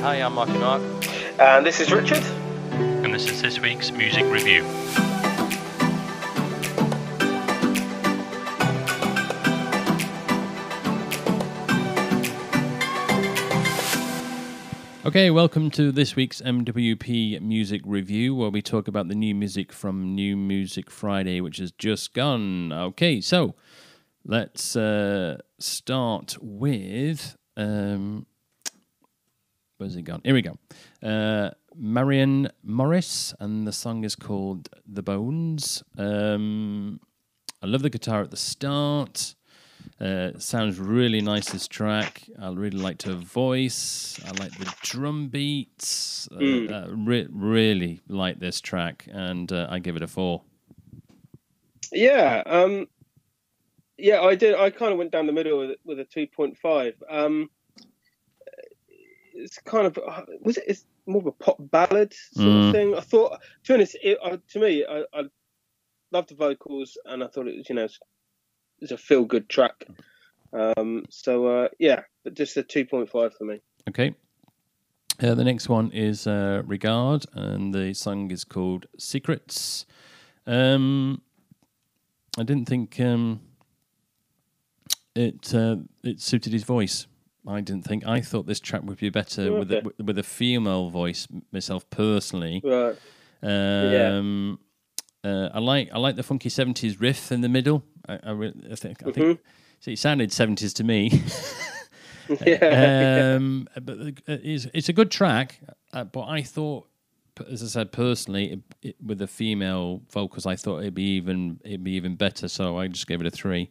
Hi, I'm Marky Mark. And this is Richard. And this is this week's music review. Okay, welcome to this week's MWP Music Review, where we talk about the new music from New Music Friday, which has just gone. Okay, so let's uh, start with. Um, where's it gone? Here we go. Uh, Maren Morris, and the song is called The Bones. Um, I love the guitar at the start. Uh, sounds really nice this track. I really liked her voice. I like the drum beats. Uh, Mm. uh, re- really like this track, and uh, I give it a four. Yeah, um, yeah, I did. I kind of went down the middle with, with a two point five. Um, it's kind of was it? It's more of a pop ballad sort Mm. of thing. I thought, to be honest, it, uh, to me, I, I loved the vocals, and I thought it was, you know, it's, it's a feel good track. Um, so uh, yeah, but just a two point five for me. Okay. Uh, the next one is uh, Regard, and the song is called Secrets. Um, I didn't think um, it uh, it suited his voice. I didn't think. I thought this track would be better with a, with a female voice. Myself personally, Right. um, uh, I like I like the funky seventies riff in the middle. I, I, re- I think I think see, it sounded seventies to me. Yeah. um, but uh, it's, it's a good track. Uh, but I thought, as I said personally, it, it, with the female vocals, I thought it'd be even it'd be even better. So I just gave it a three.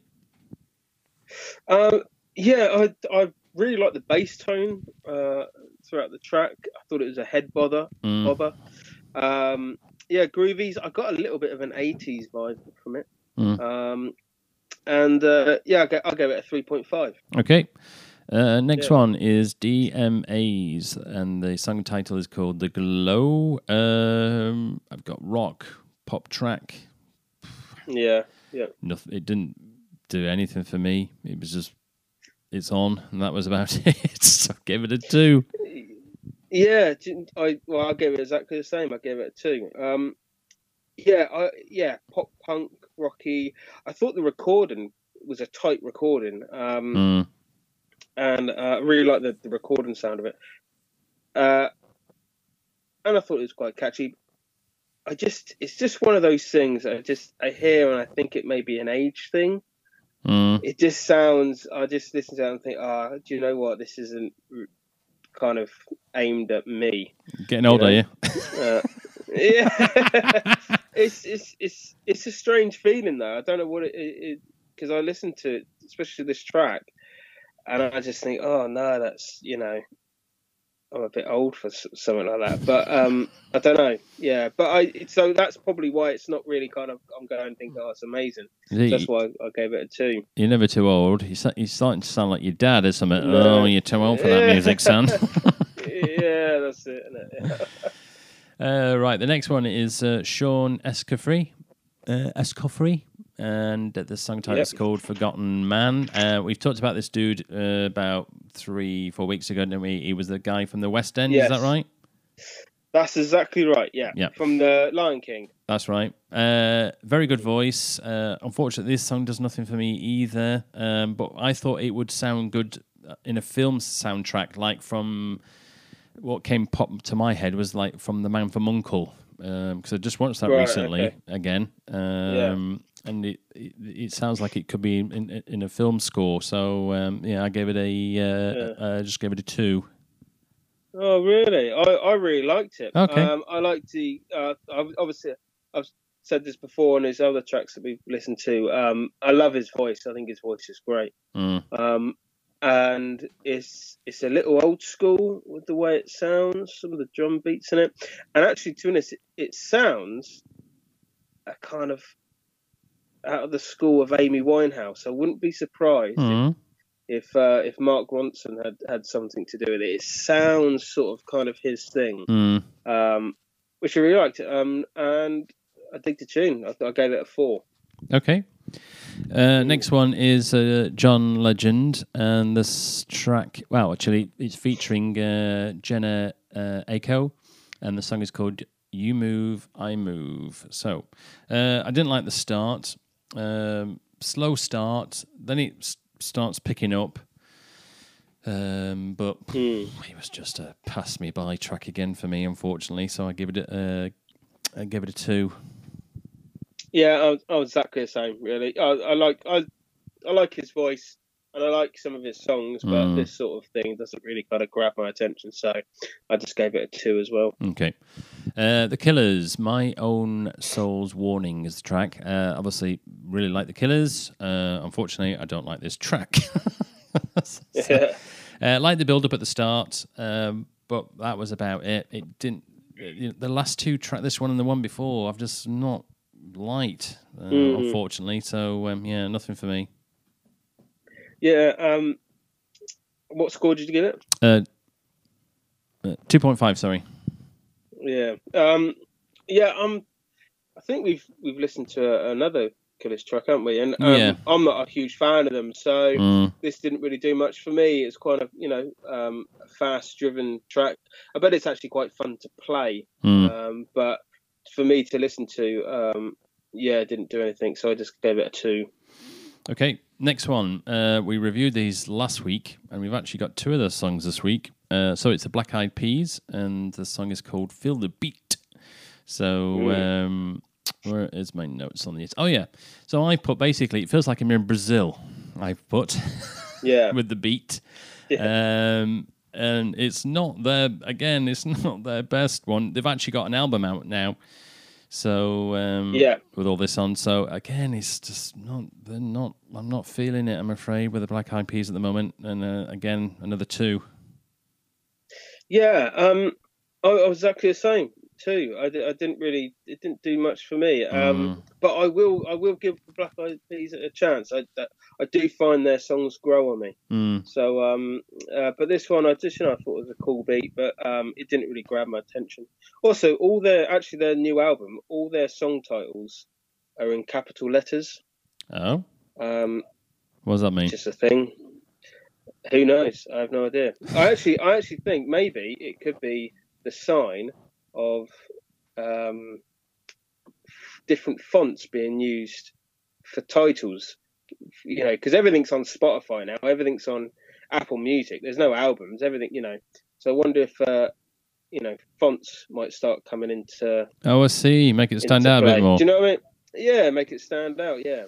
Um, yeah, I I really like the bass tone uh, throughout the track. I thought it was a head bother, Mm. bobber. Um, yeah, groovies. I got a little bit of an '80s vibe from it. Mm. Um, and uh, yeah, I will give it a three point five. Okay. Uh, next Yeah. one is DMAs, and the song title is called "The Glow." Um, I've got rock pop track. Yeah, yeah. Nothing. It didn't do anything for me. It was just it's on, and that was about it. so I gave it a two. Yeah, I well, I gave it exactly the same. I gave it a two. Um, yeah, I, yeah, pop punk, rocky. I thought the recording was a tight recording. Um, Mm. and uh, I really like the, the recording sound of it. Uh, and I thought it was quite catchy. I just, it's just one of those things I just, I hear and I think it may be an age thing. Mm. It just sounds, I just listen to it and think, ah, do you know what? This isn't kind of aimed at me. Getting old, know, are you? Uh, yeah. it's, it's, it's, it's a strange feeling though. I don't know what it is because I listen to especially this track, and I just think, oh no, that's you know, I'm a bit old for something like that. But um, I don't know. Yeah, but I so that's probably why it's not really kind of. I'm going and think, oh, it's amazing. That's why I gave it a two. You're never too old. You're, starting to sound like your dad or something. No. Oh, you're too old for that music, son. yeah, that's it. Isn't it? uh, right, the next one is uh, Shaun Escoffery. Uh, Escoffery. And the song title is called Forgotten Man. Uh, we've talked about this dude uh, about three, four weeks ago, didn't we? He was the guy from the West End, is that right? That's exactly right. Yeah. Yeah. From the Lion King. That's right. Uh, very good voice. Uh, unfortunately, this song does nothing for me either. Um, but I thought it would sound good uh, in a film soundtrack, like from what came pop to my head was like from The Man from Uncle, because I just watched that Right, recently okay. again, um, and it, it it sounds like it could be in, in, in a film score. So um, yeah, I gave it a uh, uh, just gave it a two. Oh, really? I, I really liked it. Okay. Um, I liked the. Uh, obviously, I've said this before on his other tracks that we've listened to. Um, I love his voice. I think his voice is great. Mm. Um, and it's it's a little old school with the way it sounds, some of the drum beats in it, and actually, to be honest, it, it sounds a kind of out of the school of Amy Winehouse. I wouldn't be surprised if Mm. if uh, if Mark Ronson had had something to do with it. It sounds sort of kind of his thing, Mm. um, which I really liked. Um, and I dig the tune. I, I gave it a four. Okay. Uh, next one is uh, John Legend, and this track, well, actually, it's featuring uh, Jhené uh, Aiko, and the song is called You Move, I Move. So, uh, I didn't like the start. Um, slow start, then it s- starts picking up. Um, but Hmm. it was just a pass me by track again for me, unfortunately. So I give it a, uh, I give it a two. Yeah, I was, I was exactly the same. Really, I, I like I, I like his voice and I like some of his songs, but Mm. this sort of thing doesn't really kind of grab my attention. So I just gave it a two as well. Okay. Uh, the Killers, My Own Soul's Warning is the track. Uh, obviously, really like the Killers. Uh, unfortunately, I don't like this track. So, uh, like the build up at the start, um, but that was about it. It didn't. You know, the last two track, this one and the one before, I've just not liked, uh, Mm. unfortunately. So um, yeah, nothing for me. yeah. Um, what score did you give it? Uh, uh, Two point five. Sorry. Yeah. Um, yeah. Um, I think we've we've listened to another Killers track, haven't we? And um, Yeah. I'm not a huge fan of them, so Mm, this didn't really do much for me. It's quite a you know um, fast-driven track. I bet it's actually quite fun to play, mm. um, but for me to listen to, um, yeah, it didn't do anything. So I just gave it a two. Okay, next one. Uh, we reviewed these last week, and we've actually got two of those songs this week. Uh, so it's the Black Eyed Peas, and the song is called "Feel the Beat." So um, where is my notes on these? Oh yeah. So I put basically it feels like I'm in Brazil. I've put Yeah. with the beat. Um, and it's not their again. It's not their best one. They've actually got an album out now. So um, Yeah. with all this on. So again, it's just not. They're not. I'm not feeling it. I'm afraid with the Black Eyed Peas at the moment. And uh, again, another two. Yeah, um, I, I was exactly the same too. I, I didn't really, it didn't do much for me. Um, but I will, I will give the Black Eyed Peas a chance. I, I, I do find their songs grow on me. Mm. So, um, uh, but this one, I just, you know, I thought was a cool beat, but um, it didn't really grab my attention. Also, all their, actually, their new album, all their song titles are in capital letters. Oh, Um, what does that mean? just a thing. Who knows? I have no idea. I actually, I actually think maybe it could be the sign of um, different fonts being used for titles. You know, because everything's on Spotify now. Everything's on Apple Music. There's no albums. Everything, you know. So I wonder if, uh, you know, fonts might start coming into Oh, I see. Make it stand out a bit more. Do you know what I mean? Yeah, make it stand out. Yeah.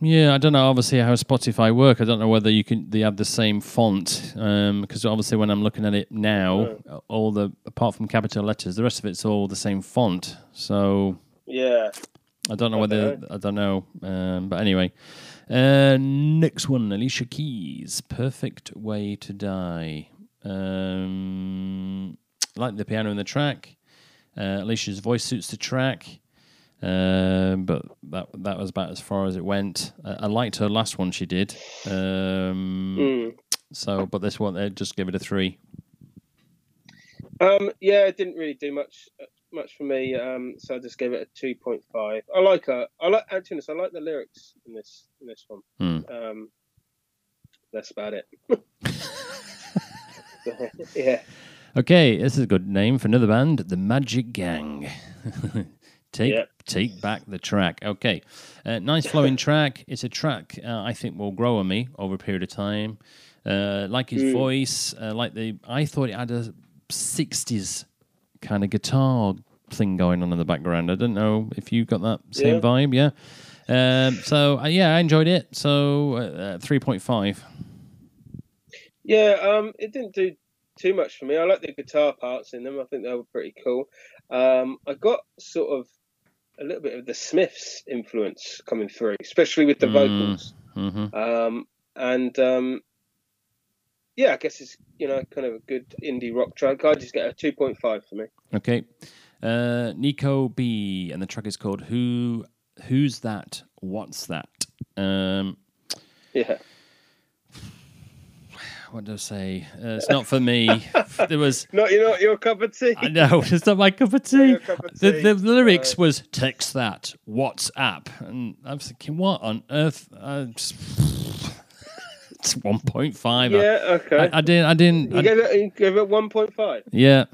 Yeah, I don't know. Obviously, how Spotify work. I don't know whether you can they have the same font because obviously when I'm looking at it now, all the apart from capital letters, the rest of it's all the same font. So Yeah. I don't know I whether I don't know. Um, but anyway, uh, next one, Alicia Keys, "Perfect Way to Die." Um, like the piano in the track. Uh, Alicia's voice suits the track. Um, but that that was about as far as it went. I, I liked her last one she did. Um, Mm. So, but this one, they just give it a three. Um, yeah, it didn't really do much much for me. Um, so I just gave it a two point five. I like her. I like actually, I like the lyrics in this in this one. Hmm. Um, that's about it. yeah. Okay, this is a good name for another band, the Magic Gang. take Yeah. take back the track. Okay, uh, nice flowing track. It's a track uh, I think will grow on me over a period of time. Uh, like his Mm. voice, uh, like the I thought it had a '60s kind of guitar thing going on in the background. I don't know if you got that same Yeah. vibe. Yeah. Um, so uh, yeah, I enjoyed it. So uh, three point five. Yeah, um, it didn't do too much for me. I like the guitar parts in them. I think they were pretty cool. Um, I got sort of a little bit of the Smiths influence coming through, especially with the Mm. vocals. Mm-hmm. Um, and um, yeah, I guess it's you know kind of a good indie rock track. I just get a two point five for me. Okay. Uh, Niko B, and the track is called "Who Who's That? What's That?" Um, Yeah, what do I say? Uh, it's not for me. there was. Not you not your cup of tea. I know it's not my cup of tea. cup of The, tea. the lyrics Uh, was text that WhatsApp, and I was thinking, what on earth? Uh, just- it's one point five. Yeah. Okay. I, I didn't. I didn't. you I- gave it. You gave it one point five. yeah,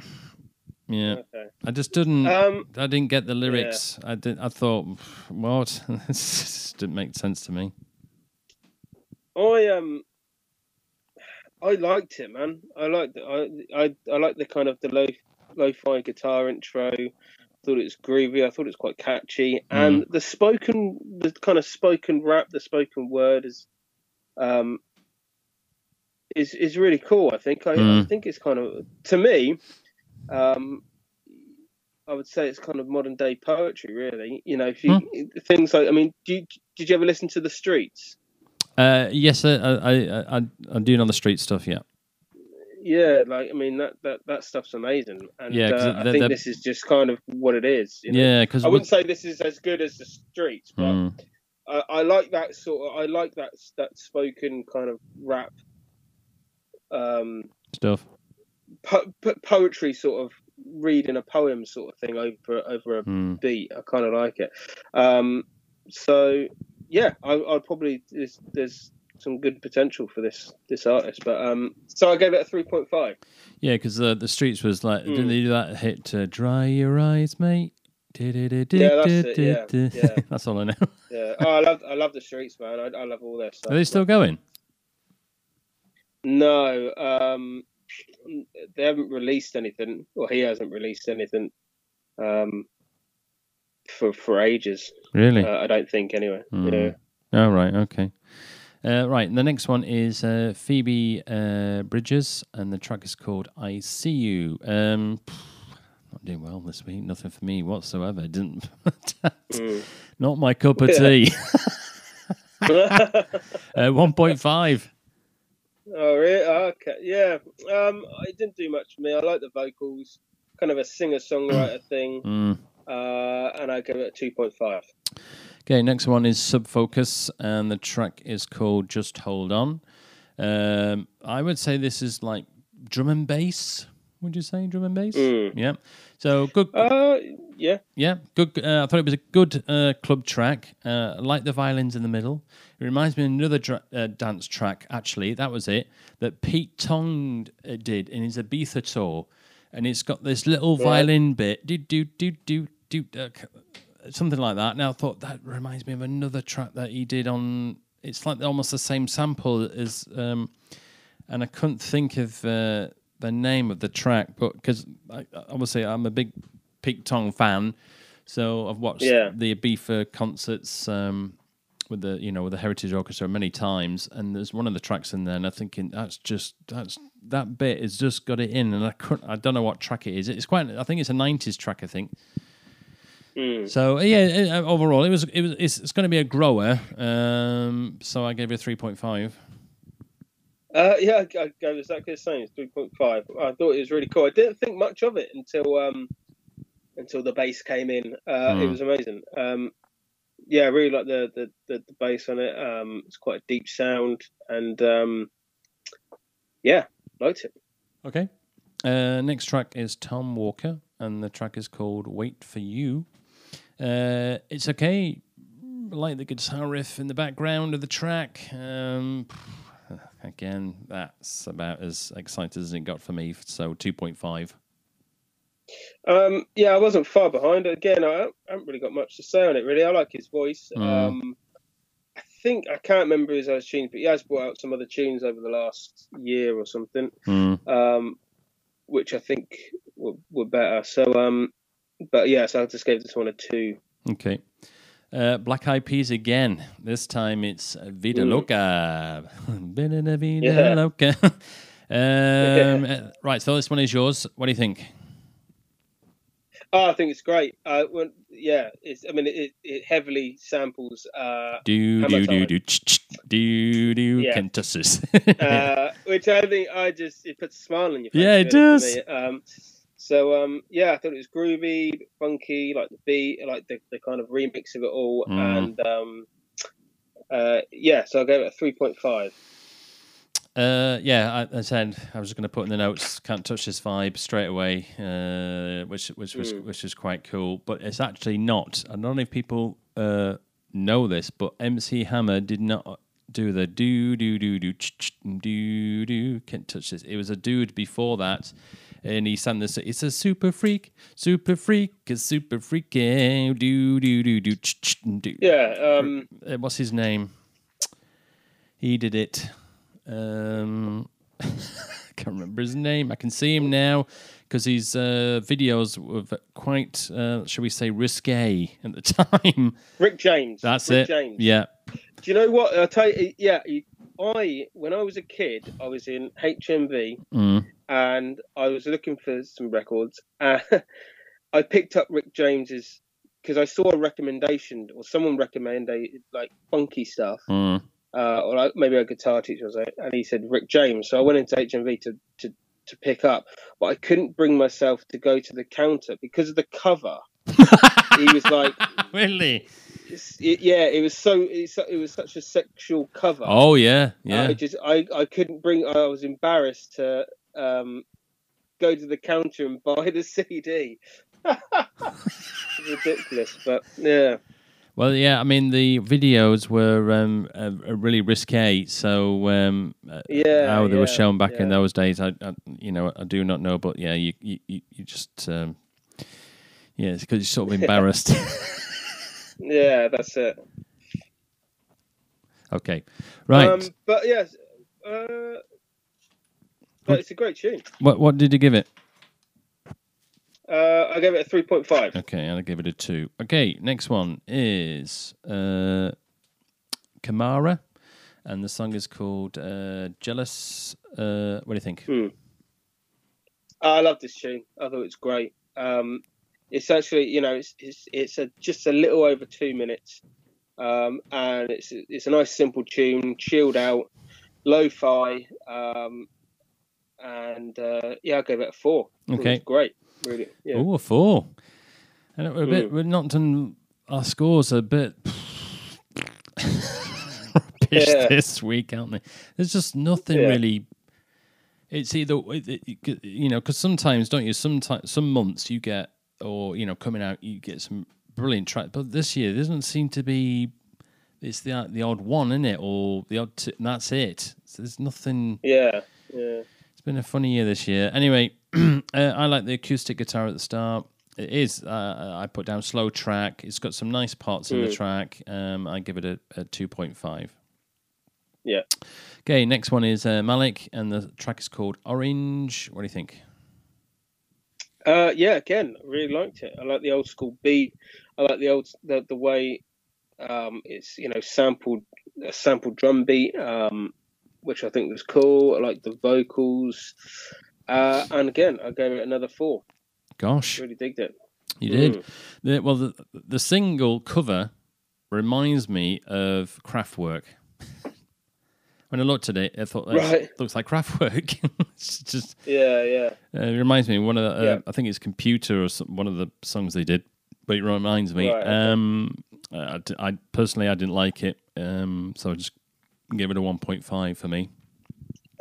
yeah. Okay. I just didn't. Um. I didn't get the lyrics. I did. I thought, what? this didn't make sense to me. I um. I liked it, man. I liked it. I I I liked the kind of the low lo-fi guitar intro. Thought it was groovy. I thought it was quite catchy, and the spoken, the kind of spoken rap, the spoken word is, um, is is really cool. I think. I, I Mm. think it's kind of to me, um, I would say it's kind of modern day poetry. Really, you know, if you things like, I mean, do you, did you ever listen to the Streets? Uh, yes, I, I, I, I, I do know the street stuff. Yeah. Yeah, like I mean that that, that stuff's amazing, and Yeah, uh, I think the- this is just kind of what it is. You know? Yeah, because I wouldn't say this is as good as the Streets, but Mm. I, I like that sort of. I like that that spoken kind of rap, um, stuff. po- po- poetry sort of reading a poem sort of thing over over a Mm. beat. I kind of like it. Um, so yeah, I, I'd probably there's, there's some good potential for this this artist, but um, so I gave it a three point five. Yeah, because the the streets was like, didn't Mm. they do that hit? Uh, Dry your eyes, mate. Yeah, Yeah, that's it, yeah, yeah. That's all I know. Yeah, oh, I love I love the streets, man. I, I love all their stuff. Are they still going? No, um, they haven't released anything. Well, he hasn't released anything um, for for ages. Really? Uh, I don't think, anyway. Mm. Yeah. Oh, right. Okay. Uh, right. The next one is uh, Phoebe uh, Bridges, and the track is called "I See You." Um, not doing well this week. Nothing for me whatsoever. Didn't. Mm. not my cup of tea. uh, One point five. oh, really? Oh, okay. Yeah. Um, it didn't do much for me. I like the vocals, kind of a singer songwriter thing, Mm. Uh, and I give it a two point five. Okay, next one is Sub Focus, and the track is called Just Hold On. Um, I would say this is like drum and bass. Would you say drum and bass? Mm. Yeah. So good. Uh, yeah. Yeah, good. Uh, I thought it was a good uh, club track. Uh, I like the violins in the middle. It reminds me of another dra- uh, dance track, actually. That was it, that Pete Tong uh, did in his Ibiza tour. And it's got this little violin bit, do, do, do, do, do, uh, something like that. Now I thought that reminds me of another track that he did on, it's like almost the same sample as, um, and I couldn't think of uh, the name of the track, but because obviously I'm a big Pete Tong fan, so I've watched Yeah. the Ibiza concerts um, with the you know with the Heritage Orchestra many times, and there's one of the tracks in there, and I'm thinking that's just that's that bit has just got it in, and I couldn't I don't know what track it is. It's quite I think it's a '90s track, I think. Mm. So yeah, overall it was it was it's, it's going to be a grower. Um, so I gave it a three point five. Uh, yeah, I, gave exactly the same. It's three point five. I thought it was really cool. I didn't think much of it until um, until the bass came in. Uh, It Mm. was amazing. Um, yeah, I really like the, the, the, the bass on it. Um, it's quite a deep sound, and um, yeah, liked it. Okay. Uh, next track is Tom Walker, and the track is called "Wait for You." Uh, it's okay. I like the guitar riff in the background of the track. Um, again, that's about as excited as it got for me. So two point five. Um, yeah, I wasn't far behind. Again, I haven't really got much to say on it. Really, I like his voice. Mm. Um, I think I can't remember his other tunes, but he has brought out some other tunes over the last year or something. Mm. um, which I think were, were better. So, um, but yeah, so I just gave this one a two. Okay. Uh, Black Eyed Peas again. This time it's Vida Mm. Loca. Vida Yeah. Loca. um, uh, right, so this one is yours. What do you think? Oh, I think it's great. Uh, well, yeah, it's. I mean, it, it heavily samples, uh, Do do do do do do Yeah. Kentus's. uh, which I think I just it puts a smile on your face. Yeah, it does. Um, so um, yeah, I thought it was groovy, funky, like the beat, like the, the kind of remix of it all, Mm. and um, uh, yeah, so I gave it a three point five. Uh, yeah, I, I said I was just going to put in the notes. Can't touch this vibe straight away, uh, which which was which is quite cool. But it's actually not. I don't know if people uh, know this, but MC Hammer did not do the do do do do do do. Can't touch this. It was a dude before that, and he sang this. It's a super freak, super freak, a super freak. eh, Do do do do do. Yeah. Um, Uh, what's his name? He did it. Um, I can't remember his name. I can see him now because his uh, videos were quite, uh, shall we say, risque at the time. Rick James. That's Rick it. James. Yeah. Do you know what? I'll tell you. Yeah. I when I was a kid, I was in HMV Mm. and I was looking for some records. Uh, I picked up Rick James's because I saw a recommendation or someone recommended like funky stuff, Mm. Uh, or like maybe a guitar teacher, and he said Rick James. So I went into HMV to to to pick up, but I couldn't bring myself to go to the counter because of the cover. he was like, really? it, yeah, it was so it was such a sexual cover. Oh, yeah. Yeah. I just I, I couldn't bring I was embarrassed to um, go to the counter and buy the CD. It's ridiculous, but yeah, Well, yeah, I mean, the videos were um, uh, uh, really risque. So, um, uh, Yeah, how they were shown back in those days, I, I, you know, I do not know. But yeah, you, you, you you just, um, yeah, it's because you're sort of embarrassed. yeah, that's it. okay, right. Um, but yes, uh, but it's a great tune. what what did you give it? Uh, I gave it a three point five. Okay, I'll give it a two. Okay, next one is uh, Kamara, and the song is called uh, "Jealous." Uh, what do you think? I love this tune. I thought it's great. Um, it's actually, you know, it's it's, it's a, just a little over two minutes, um, and it's it's a nice simple tune, chilled out, lo-fi, um, and uh, yeah, I gave it a four. I Okay. great, really. Yeah. Oh, a four. And we're a bit. Mm. We're not done. Our scores are a bit. rubbish Yeah. this week, aren't they? There's just nothing Yeah. really. It's either it- it- you know because sometimes don't you? Sometimes some months you get or you know coming out you get some brilliant track, but this year doesn't seem to be. It's the the odd one, isn't it? Or the odd. T- and that's it. So there's nothing. yeah, yeah, It's been a funny year this year. Anyway, uh, I like the acoustic guitar at the start. It is. Uh, I put down slow track. It's got some nice parts in the Mm. track. Um, I give it a, a two point five. yeah. Okay, next one is uh, Malik, and the track is called Orange. What do you think? Uh, yeah, again, I really liked it. I like the old school beat. I like the old the the way um, it's you know sampled a sampled drum beat, um, which I think was cool. I like the vocals, uh, and again, I gave it another four. Gosh, Really digged it. you did. Mm. The, well, the the single cover reminds me of Kraftwerk. When I looked at it, I thought Right. looks like Kraftwerk. it's just Yeah, yeah, Uh, it reminds me of one of the, uh, Yeah. I think it's Computer or some, one of the songs they did, but it reminds me. Right. Um, I, d- I- personally I didn't like it, um, so I just gave it a one point five for me.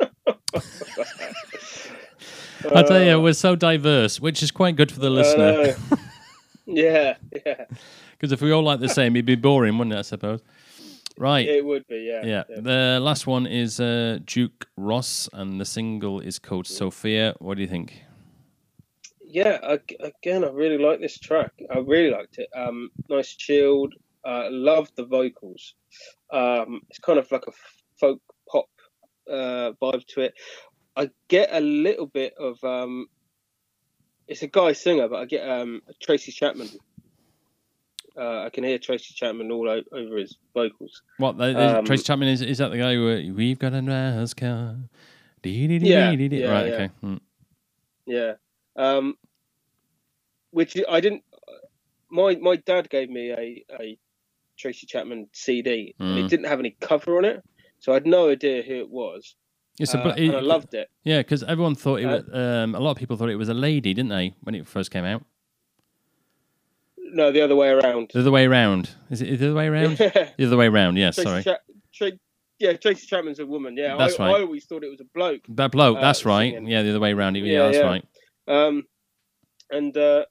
I tell you, we're so diverse, which is quite good for the listener. Uh, yeah, yeah, Because if we all like the same, it'd be boring, wouldn't it? I suppose. Right. it would be. Yeah, yeah. The last one is uh, Duke Ross, and the single is called Sophia. What do you think? yeah. ag- Again, I really like this track. I really liked it. Um, nice, chilled. Uh, love the vocals. Um, it's kind of like a folk pop uh, vibe to it. I get a little bit of. Um, it's a guy singer, but I get um, Tracy Chapman. Uh, I can hear Tracy Chapman all o- over his vocals. What the, the- Um, Tracy Chapman is? Is that the guy who we've got a nice car? Yeah, right. yeah. Okay. Mm. Yeah. Um, which I didn't. My my dad gave me a, a Tracy Chapman CD, and Mm. it didn't have any cover on it, so I had no idea who it was. It's a, Uh, bl- and I loved it. Yeah, because everyone thought it Uh, was. Um, a lot of people thought it was a lady, didn't they, when it first came out? No, the other way around. The other way around. Is it the other way around? Yeah. the other way around. Yeah. Tracy, Sorry. Cha- Tra- yeah, Tracy Chapman's a woman. Yeah, That's I, right. I always thought it was a bloke. That bloke. Uh, that's right. singing. Yeah, the other way around. Yeah, Yeah, that's yeah. right. Um, and uh,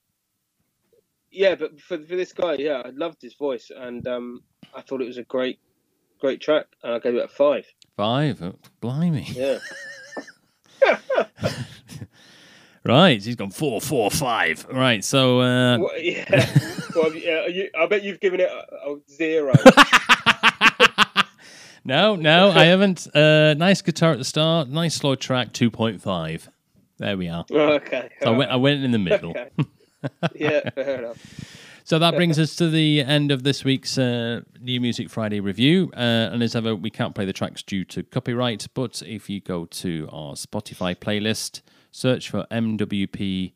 yeah, but for for this guy, yeah, I loved his voice, and um, I thought it was a great, great track, and I gave it a five. Five. Oh, blimey. Yeah, Right. He's gone four, four, five. Right. So. Uh, What- yeah. well, yeah, you, I bet you've given it a, a zero. no, no, I haven't. Uh, nice guitar at the start. Nice slow track. Two point five. There we are. okay. So I went. I went in the middle. Okay. yeah, fair enough. So that brings us to the end of this week's uh, New Music Friday review. Uh, and as ever, we can't play the tracks due to copyright, but if you go to our Spotify playlist, search for MWP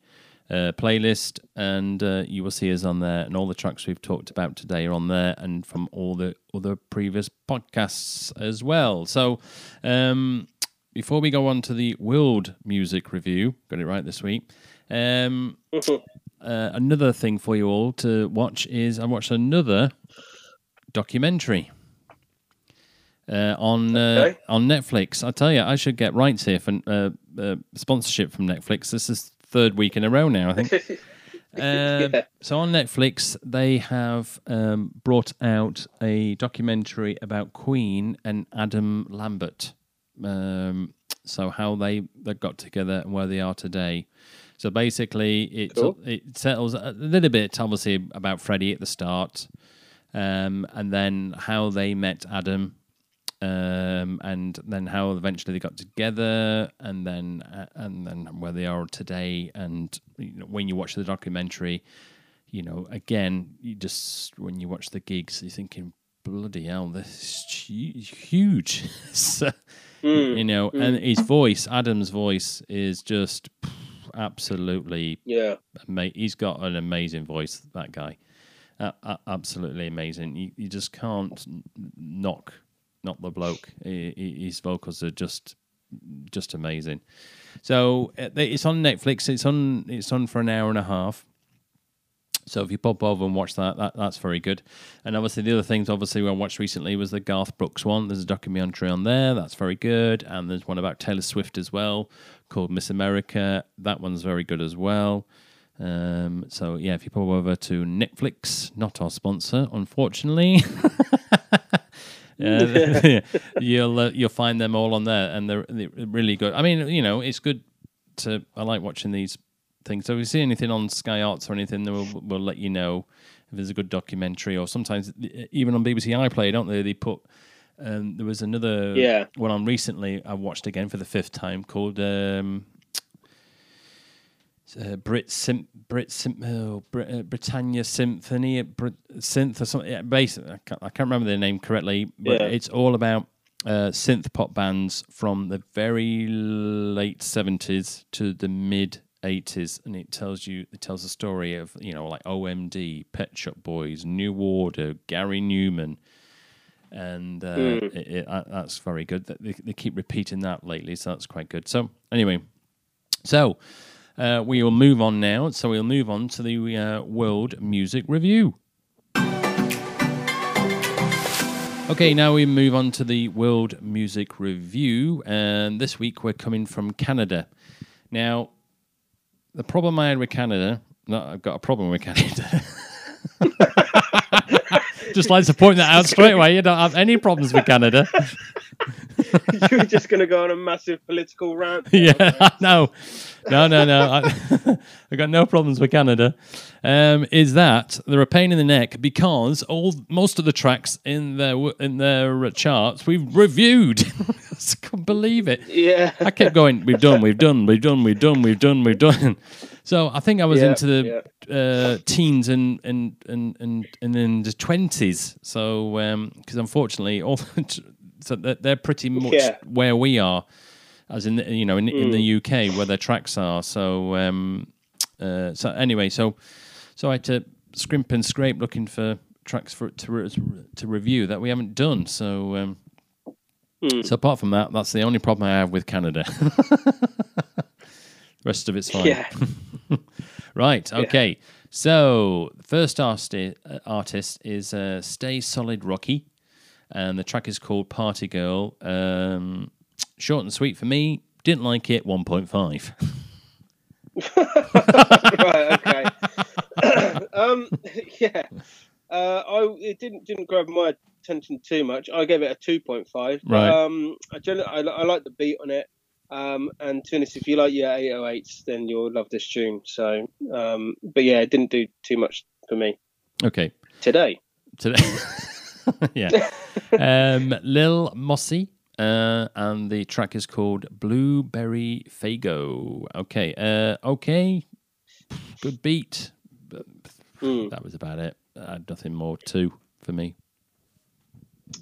uh, playlist, and uh, you will see us on there. And all the tracks we've talked about today are on there, and from all the other previous podcasts as well. So um, before we go on to the world music review, got it right this week. Um, uh, another thing for you all to watch is I watched another documentary uh, on uh, Okay. on Netflix. I tell you, I should get rights here for uh, uh, sponsorship from Netflix. This is third week in a row now, I think. Um, Yeah. So on Netflix, they have um, brought out a documentary about Queen and Adam Lambert. Um, so how they they got together and where they are today. So basically, it Cool. it settles a little bit, obviously, about Freddie at the start, um, and then how they met Adam, um, and then how eventually they got together, and then uh, and then where they are today. And you know, when you watch the documentary, you know, again, you just when you watch the gigs, you're thinking, bloody hell, this is huge. So, Mm, you know, and his voice, Adam's voice, is just absolutely yeah. ama- he's got an amazing voice. That guy, uh, uh, absolutely amazing. You, you just can't knock knock the bloke. He- he- His vocals are just just amazing. So uh, it's on Netflix. It's on it's on for an hour and a half. So if you pop over and watch that, that that's very good. And obviously the other things, obviously, I watched recently was the Garth Brooks one. There's a documentary on there that's very good, and there's one about Taylor Swift as well called Miss America. That one's very good as well. Um, so yeah, if you pop over to Netflix, not our sponsor, unfortunately. Uh, you'll uh, you'll find them all on there, and they're, they're really good. I mean, you know, it's good to. I like watching these things. So if you see anything on Sky Arts or anything, then we'll, we'll let you know if there's a good documentary. Or sometimes even on BBC iPlayer, don't they? They put. Um, there was another Yeah. one on recently. I watched again for the fifth time called um, uh, Brit Sim Brit Sim oh, Brit, uh, Britannia Symphony Brit, Synth or something. Yeah, basically, I can't, I can't remember the name correctly, but Yeah. it's all about uh, synth pop bands from the very late seventies to the mid eighties, and it tells you it tells a story of you know like OMD, Pet Shop Boys, New Order, Gary Numan. And uh, it, it, uh, that's very good. They, they keep repeating that lately, so that's quite good. So anyway, so uh, we will move on now. So we'll move on to the uh, World Music Review. Okay, now we move on to the World Music Review, and this week we're coming from Canada. Now, the problem I had with Canada, no, I've got a problem with Canada. Just like to point that out straight away. You don't have any problems with Canada. you were just going to go on a massive political rant. yeah, no, no, no, no. I, I got no problems with Canada. Um, is that they're a pain in the neck because all most of the tracks in their in their charts we've reviewed. I can't believe it. Yeah. I kept going. We've done. We've done. We've done. We've done. We've done. We've done. So I think I was Yeah, into the uh, teens and and and and and in the twenties. So because unfortunately, all so they're, they're pretty much Yeah. where we are, as in the, you know in, in the UK where their tracks are. So um, uh, so anyway, so so I had to scrimp and scrape looking for tracks for to to review that we haven't done. So. Um, so apart from that, that's the only problem I have with Canada. the rest of it's fine. Yeah. Right. Okay. So the first artist, uh, artist is uh, Stay Solid Rocky, and the track is called Party Girl. Um, short and sweet for me. Didn't like it. One point five. right. Okay. um. Yeah. Uh. I it didn't didn't grab my attention too much. I gave it a two point five. Right. Um. I generally I, I like the beat on it. Um. And to honest, if you like your 808s, then you'll love this tune. So. Um. But yeah, it didn't do too much for me Okay. today. today. yeah. Um, Lil Mosey, uh, and the track is called Blueberry Faygo. Okay. Uh, okay. Good beat. But Mm. That was about it. I had nothing more to for me.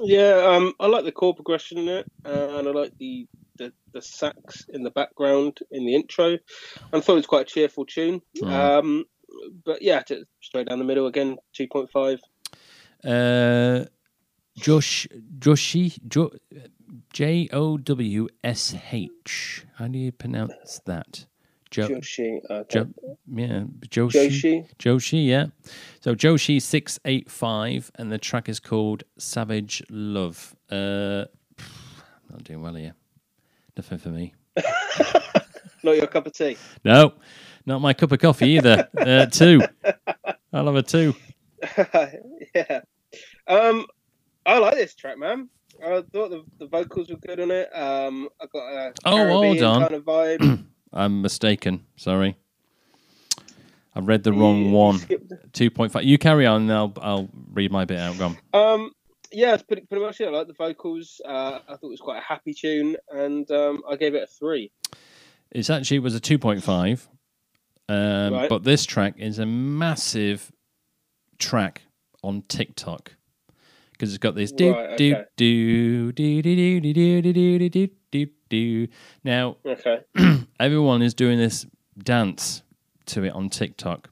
Yeah, um, I like the chord progression in it, uh, and I like the, the the sax in the background in the intro. I thought it was quite a cheerful tune. Mm. Um, but yeah, straight down the middle again, two point five. Uh, Josh, Joshi, jo, J O W S H. How do you pronounce that? Jo, Joshi, okay. jo, yeah, Joshi. Joshi. Joshi, yeah. So Joshi six eight five, and the track is called Savage Love. Uh, not doing well here. Nothing for me. Not your cup of tea. No, not my cup of coffee either. uh, two. I'll have a two. yeah. Um, I like this track, man. I thought the, the vocals were good on it. Um, I got a Oh, hold on. kind of vibe. I'm mistaken. Sorry. I read the wrong you one. skipped- Two point five. You carry on, and I'll I'll read my bit out. Go on. Um, yeah, it's pretty, pretty much it. I like the vocals. Uh, I thought it was quite a happy tune, and um, I gave it a three. It's actually it was a two point five, um, Right. but this track is a massive track on TikTok because it's got this do Right, do okay. do do do do do do do do do do. Now Okay. everyone is doing this dance to it on TikTok.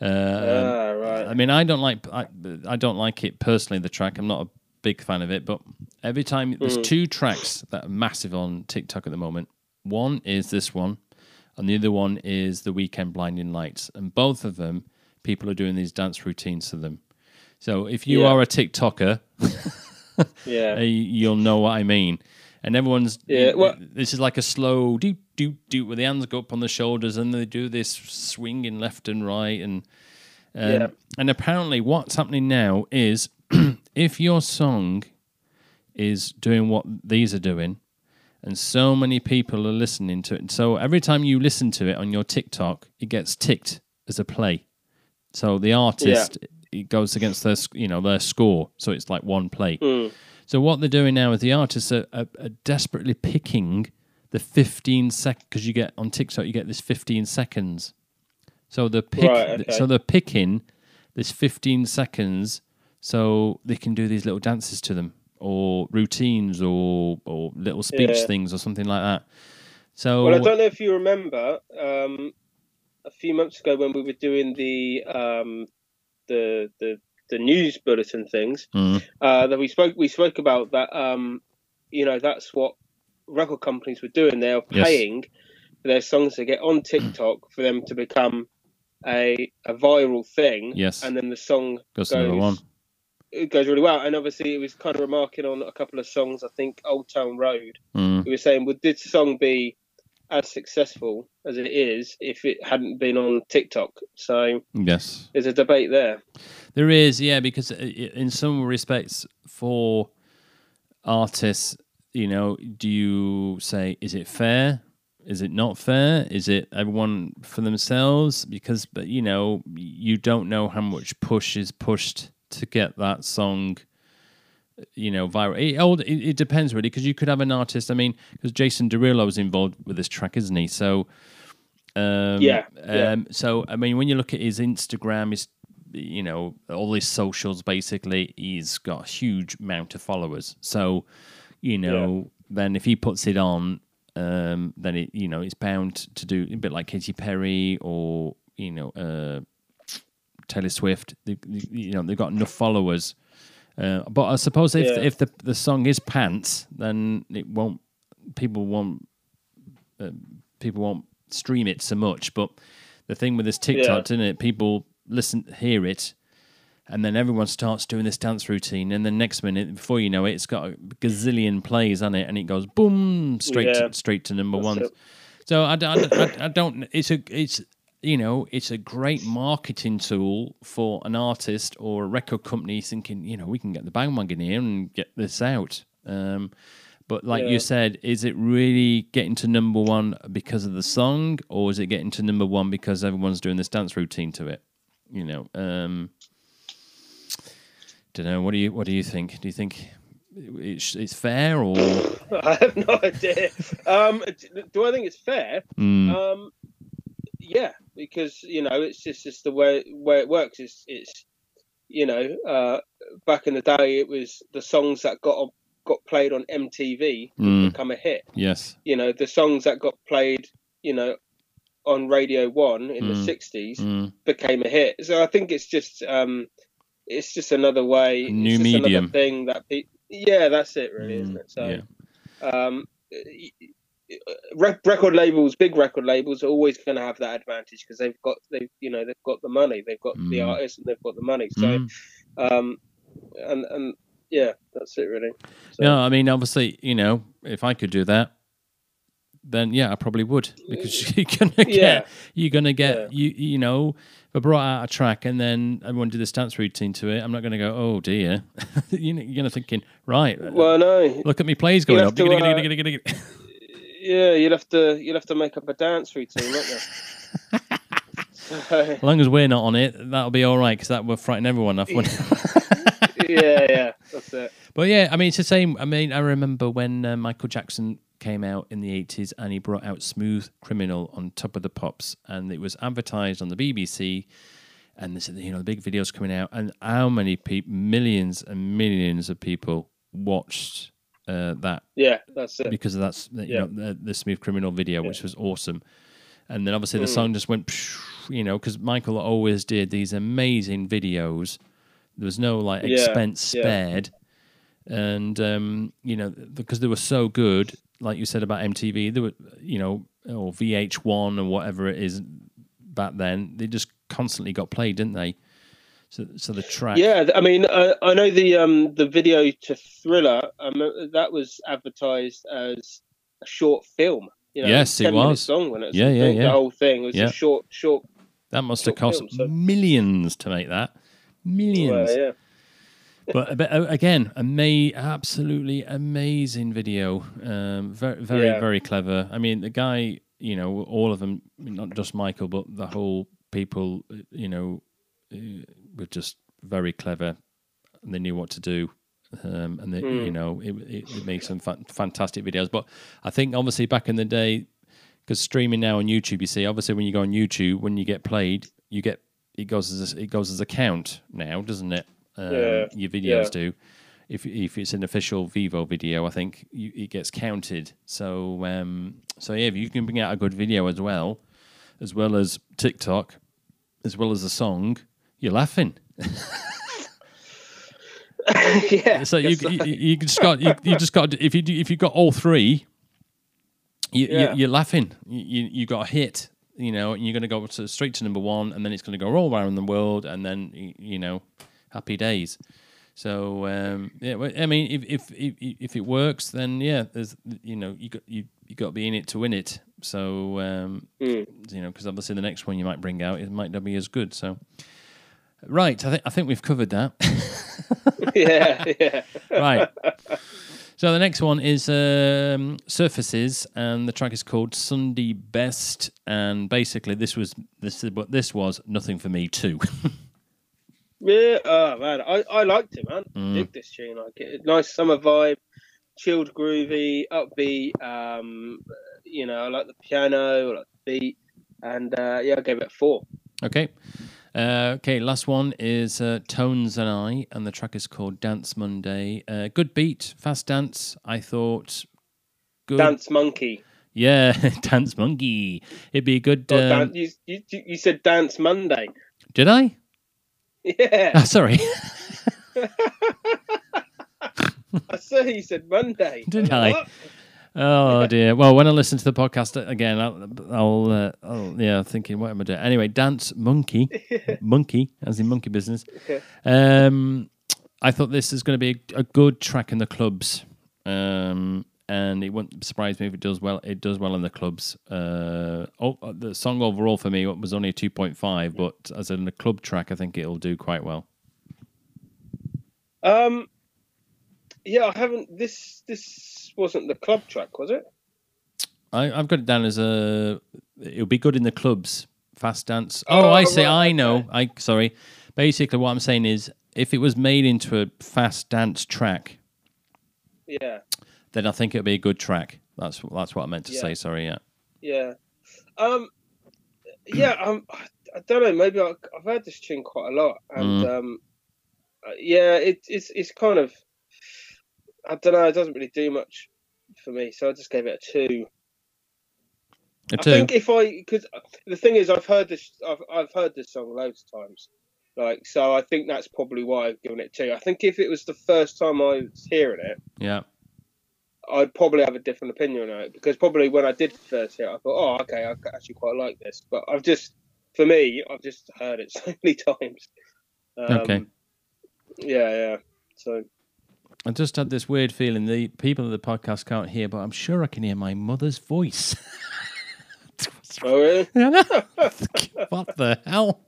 Uh, ah, right. I mean, I don't like I, I don't like it personally. The track, I'm not a big fan of it. But every time there's Mm. two tracks that are massive on TikTok at the moment. One is this one, and the other one is the Weeknd Blinding Lights, and both of them people are doing these dance routines to them. So if you Yeah. are a TikToker, yeah. uh, you'll know what I mean. And everyone's Yeah, well- this is like a slow do do do where the hands go up on the shoulders and they do this swinging left and right and um, Yeah. and apparently what's happening now is if your song is doing what these are doing and so many people are listening to it so every time you listen to it on your TikTok it gets ticked as a play so the artist it goes against their you know their score so it's like one play Mm. so what they're doing now is the artists are, are, are desperately picking the 15 sec because you get on TikTok you get this 15 seconds. So they're pick Right, okay. so they're picking this 15 seconds so they can do these little dances to them or routines or or little speech Yeah. things or something like that. So Well, I don't know if you remember um, a few months ago when we were doing the um, the the the news bulletin things Mm, uh, that we spoke we spoke about that. Um, you know, that's what record companies were doing. They were Yes. paying for their songs to get on TikTok for them to become a a viral thing. Yes. and then the song goes one. it goes really well. And obviously, it was kind of remarking on a couple of songs. I think Old Town Road. Mm, We were saying, would this song be as successful as it is if it hadn't been on TikTok? So yes. there's a debate there. There is, yeah, because uh, i- in some respects, for artists, you know, do you say, is it fair? Is it not fair? Is it everyone for themselves? Because, but you know, you don't know how much push is pushed to get that song, you know, viral. It, all- it, it depends really, because you could have an artist. I mean, because Jason Derulo is involved with this track, isn't he? So, um, Yeah, yeah. Um, so I mean, when you look at his Instagram, his you know all his socials, basically, he's got a huge amount of followers. So, you know, then if he puts it on, um, then it you know it's bound to do a bit like Katy Perry or you know uh, Taylor Swift. They- you know, they've got enough followers. Uh, but I suppose if Yeah. if the the song is pants, then it won't. People won't. Uh, people won't stream it so much. But the thing with this TikTok, isn't it? People listen, hear it, and then everyone starts doing this dance routine, and then next minute, before you know it, it's got a gazillion plays on it, and it goes boom straight Yeah. to, straight to number That's one. it. So I don't. It's a it's you know it's a great marketing tool for an artist or a record company thinking you know we can get the bandwagon here and get this out. Um, but like Yeah. you said, is it really getting to number one because of the song, or is it getting to number one because everyone's doing this dance routine to it? You know, um, don't know. What do you What do you think? Do you think it's it's fair or? I have no idea. Um, do I think it's fair? Mm, Um, yeah, because you know it's just it's the way way it works. It's it's you know uh, back in the day it was the songs that got got played on MTV mm, become a hit. yes. You know the songs that got played you know on Radio One in the Mm. '60s Mm, became a hit. So I think it's just um, it's just another way, A new it's just medium. another thing that pe- yeah, that's it really, isn't mm, it? So yeah. um, record labels, big record labels, are always going to have that advantage because they've got they you know they've got the money, they've got the Mm. artists, and they've got the money. So Mm. um, and and yeah, that's it really. So, No, I mean, obviously, you know, if I could do that, then yeah, I probably would because you're gonna get, Yeah. you're gonna get, Yeah. you you know, if I brought out a track and then everyone did this dance routine to it, I'm not gonna go, oh dear, you're gonna thinking, right, well, no, look at me plays going up. yeah, you'll have to you'll have to make up a dance routine, won't you? So, As long as we're not on it, that'll be all right because that will frighten everyone off. yeah, yeah, that's it. But yeah, I mean, it's the same. I mean, I remember when uh, Michael Jackson came out in the 80s and he brought out Smooth Criminal on Top of the Pops and it was advertised on the BBC and this, you know, the big videos coming out and how many people, millions and millions of people watched uh, that Yeah, that's it. because of that, you Yeah. know, the, the Smooth Criminal video, which was awesome. And then obviously the Mm. song just went, you know, because Michael always did these amazing videos. There was no like expense yeah. spared, and um, you know because they were so good. Like you said about MTV, they were, you know, or VH1 or whatever it is back then. They just constantly got played, didn't they? So, so the track, Yeah, I mean, uh, I know the um the video to Thriller um that was advertised as a short film. You know, Yes, it was. long when it was Yeah, yeah, yeah. the whole thing was Yeah. a short, short. that must have cost film, so- millions to make that. Millions. Well, yeah, but, but uh, again, ama- absolutely amazing video. Um, very, very, Yeah. very clever. I mean, the guy, you know, all of them, not just Michael, but the whole people, uh, you know, uh, were just very clever. And they knew what to do. Um, and they, Hmm. you know, it, it, it made some fa- fantastic videos. But I think obviously back in the day, because streaming now on YouTube, you see, obviously when you go on YouTube, when you get played, you get it goes as a, it goes as a count now, doesn't it? Um, Yeah, Your videos yeah. do. If if it's an official Vevo video, I think you, it gets counted. So um, so yeah, if you can bring out a good video as well, as well as TikTok, as well as a song, you're laughing. yeah. So you, you you just got you, you just got if you do- if you got all three, you, Yeah. you you're laughing. You you, you got a hit, you know, and you're going to go to straight to number one, and then it's going to go all around the world, and then you know, happy days. So um, yeah, I mean, if, if if if it works, then yeah, there's you know you got you you got to be in it to win it. So um, Mm. you know, because obviously the next one you might bring out it might not be as good. So right, I think I think we've covered that. yeah, yeah. right. So the next one is um, Surfaces, and the track is called Sunday Best. And basically, this was this is what this was. Nothing for me too. Yeah, oh man, I, I liked it, man. Mm. Dig this tune. like it. Nice summer vibe, chilled, groovy, upbeat. Um, you know, I like the piano, I like the beat, and uh, yeah, I gave it a four. okay. Uh, okay, last one is uh, Tones and I, and the track is called Dance Monday. Uh, good beat, fast dance. I thought good. Dance Monkey. Yeah, Dance Monkey. It'd be a good. Not Um, dan- you, you, you said Dance Monday. did I? Yeah, Oh, sorry. I saw you said Monday. Did I? "What?" Oh dear. Well, when I listen to the podcast again, I'll, I'll, uh, I'll yeah, thinking, what am I doing? Anyway, dance monkey, monkey, as in monkey business. Um, I thought this is going to be a, a good track in the clubs, um, and it wouldn't surprise me if it does well. It does well in the clubs. Uh, oh, the song overall for me was only a two point five, but as in the club track, I think it'll do quite well. Um, yeah, I haven't. This this wasn't the club track, was it? I, I've got it down as a. It'll be good in the clubs. Fast dance. Oh, Oh, I say right, I know. okay. I sorry. Basically, what I'm saying is, if it was made into a fast dance track, Yeah, then I think it'd be a good track. That's that's what I meant to Yeah. say. Sorry, yeah. yeah. Um, yeah. Um, I, don't know. Maybe I, I've heard this tune quite a lot, and um, uh, yeah, it, it's it's kind of. I don't know. It doesn't really do much for me, so I just gave it a two. A I two. think if I because the thing is, I've heard this, I've I've heard this song loads of times, like so. I think that's probably why I've given it two. I think if it was the first time I was hearing it, yeah. I'd probably have a different opinion on it because probably when I did first hear it, I thought, oh, okay, I actually quite like this. But I've just, for me, I've just heard it so many times. Um, Okay. Yeah, yeah. So I just had this weird feeling. The people of the podcast can't hear, but I'm sure I can hear my mother's voice. oh really? what the hell?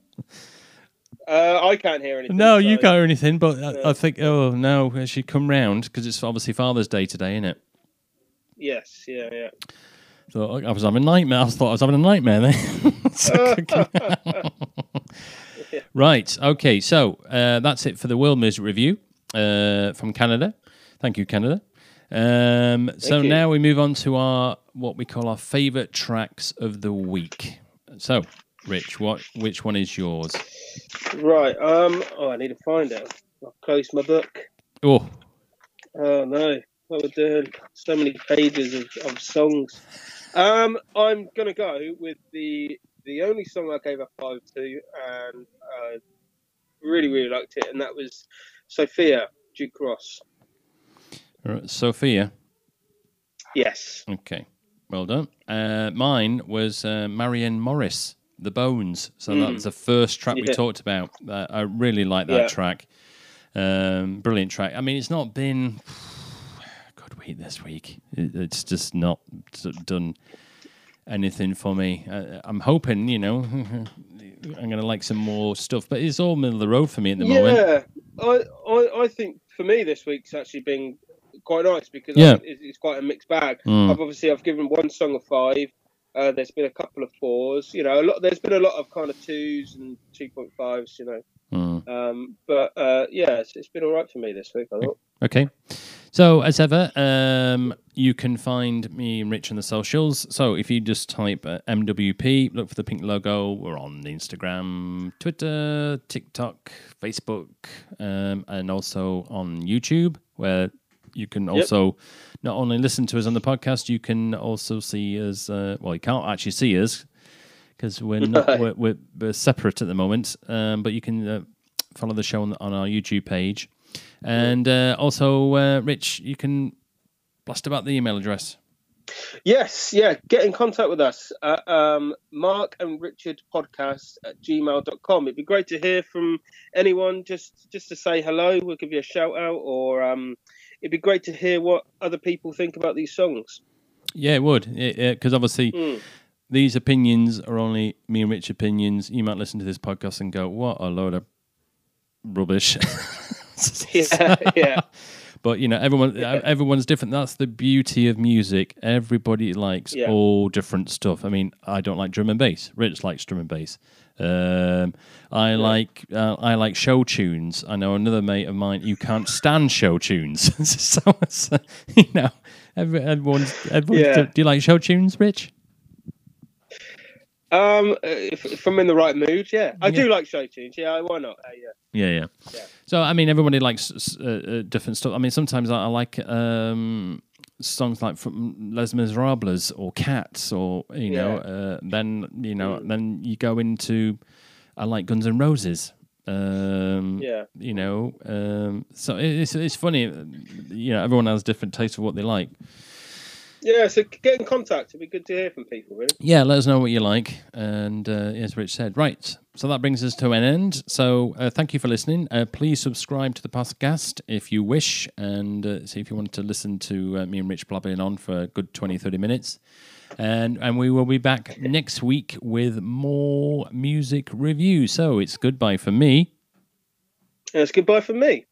Uh, I can't hear anything. No, you so- can't hear anything. But I. I think, oh no, she come round because it's obviously Father's Day today, isn't it? Yes, yeah, yeah. So I was having a nightmare. I thought I was having a nightmare then. So- right. Okay. So uh, that's it for the World Music Review uh, from Canada. Thank you, Canada. Um, so you. now we move on to our what we call our favorite tracks of the week. So, Rich, what which one is yours? Right. Um. Oh, I need to find it. I'll close my book. Oh, Oh no, what we're doing? So many pages of, of songs. Um, I'm gonna go with the the only song I gave a five to, and uh, really really liked it, and that was Sophia Duke Ross. right, Sophia. Yes. Okay, well done. Uh, mine was uh, Maren Morris, The Bones. So that Mm. was the first track we talked about. Uh, I really like that Yeah. track. Um, brilliant track. I mean, it's not been a good week this week. It, it's just not done anything for me. Uh, I'm hoping, you know, I'm going to like some more stuff, but it's all middle of the road for me at the moment. I I think for me this week's actually been quite nice because Yeah. I it's, it's quite a mixed bag. Mm. I've obviously I've given one song a five. Uh, there's been a couple of fours. You know, a lot. There's been a lot of kind of twos and two point fives. You know, Mm. um, but uh, yeah, it's, it's been all right for me this week. I thought. Okay. So, as ever, um, you can find me and Rich on the socials. So, if you just type uh, MWP, look for the pink logo. We're on Instagram, Twitter, TikTok, Facebook, um, and also on YouTube, where you can also not only listen to us on the podcast, you can also see us. Uh, well, you can't actually see us because we're not Right. we're, we're, we're separate at the moment. Um, but you can uh, follow the show on, on our YouTube page, and uh, also, uh, Rich, you can blast about the email address. Yes, yeah. Get in contact with us at um, Mark and Richard podcast at gmail.com. It'd be great to hear from anyone just just to say hello. We'll give you a shout out, or um, it'd be great to hear what other people think about these songs. Yeah, it would, because obviously Mm. These opinions are only me and Rich opinions. You might listen to this podcast and go, "What a load of rubbish." Yeah, yeah. But you know, everyone everyone's different. That's the beauty of music. Everybody likes Yeah. all different stuff. I mean, I don't like drum and bass. Rich likes drum and bass. Um, I like uh, I like show tunes. I know another mate of mine. You can't stand show tunes. so uh, you know, every, everyone's. everyone's Yeah. do, do you like show tunes, Rich? Um, if, if I'm in the right mood, yeah, I Yeah. do like show tunes. Yeah, why not? Uh, yeah. Yeah, yeah. Yeah. So I mean, everybody likes uh, uh, different stuff. I mean, sometimes I, I like um, songs like from Les Miserables or Cats, or you know, uh, then you know, Mm. then you go into I like Guns and Roses. Um, Yeah. You know, um, so it- it's it's funny. uh, You know, everyone has different tastes of what they like. Yeah, so get in contact. It'd be good to hear from people, really. Yeah, let us know what you like. And uh, as Rich said, right. So that brings us to an end. So uh, thank you for listening. Uh, please subscribe to the podcast if you wish. And uh, see if you want to listen to uh, me and Rich blabbering on for a good 20, 30 minutes. And, and we will be back next week with more music review. So it's goodbye for me. And it's goodbye for me.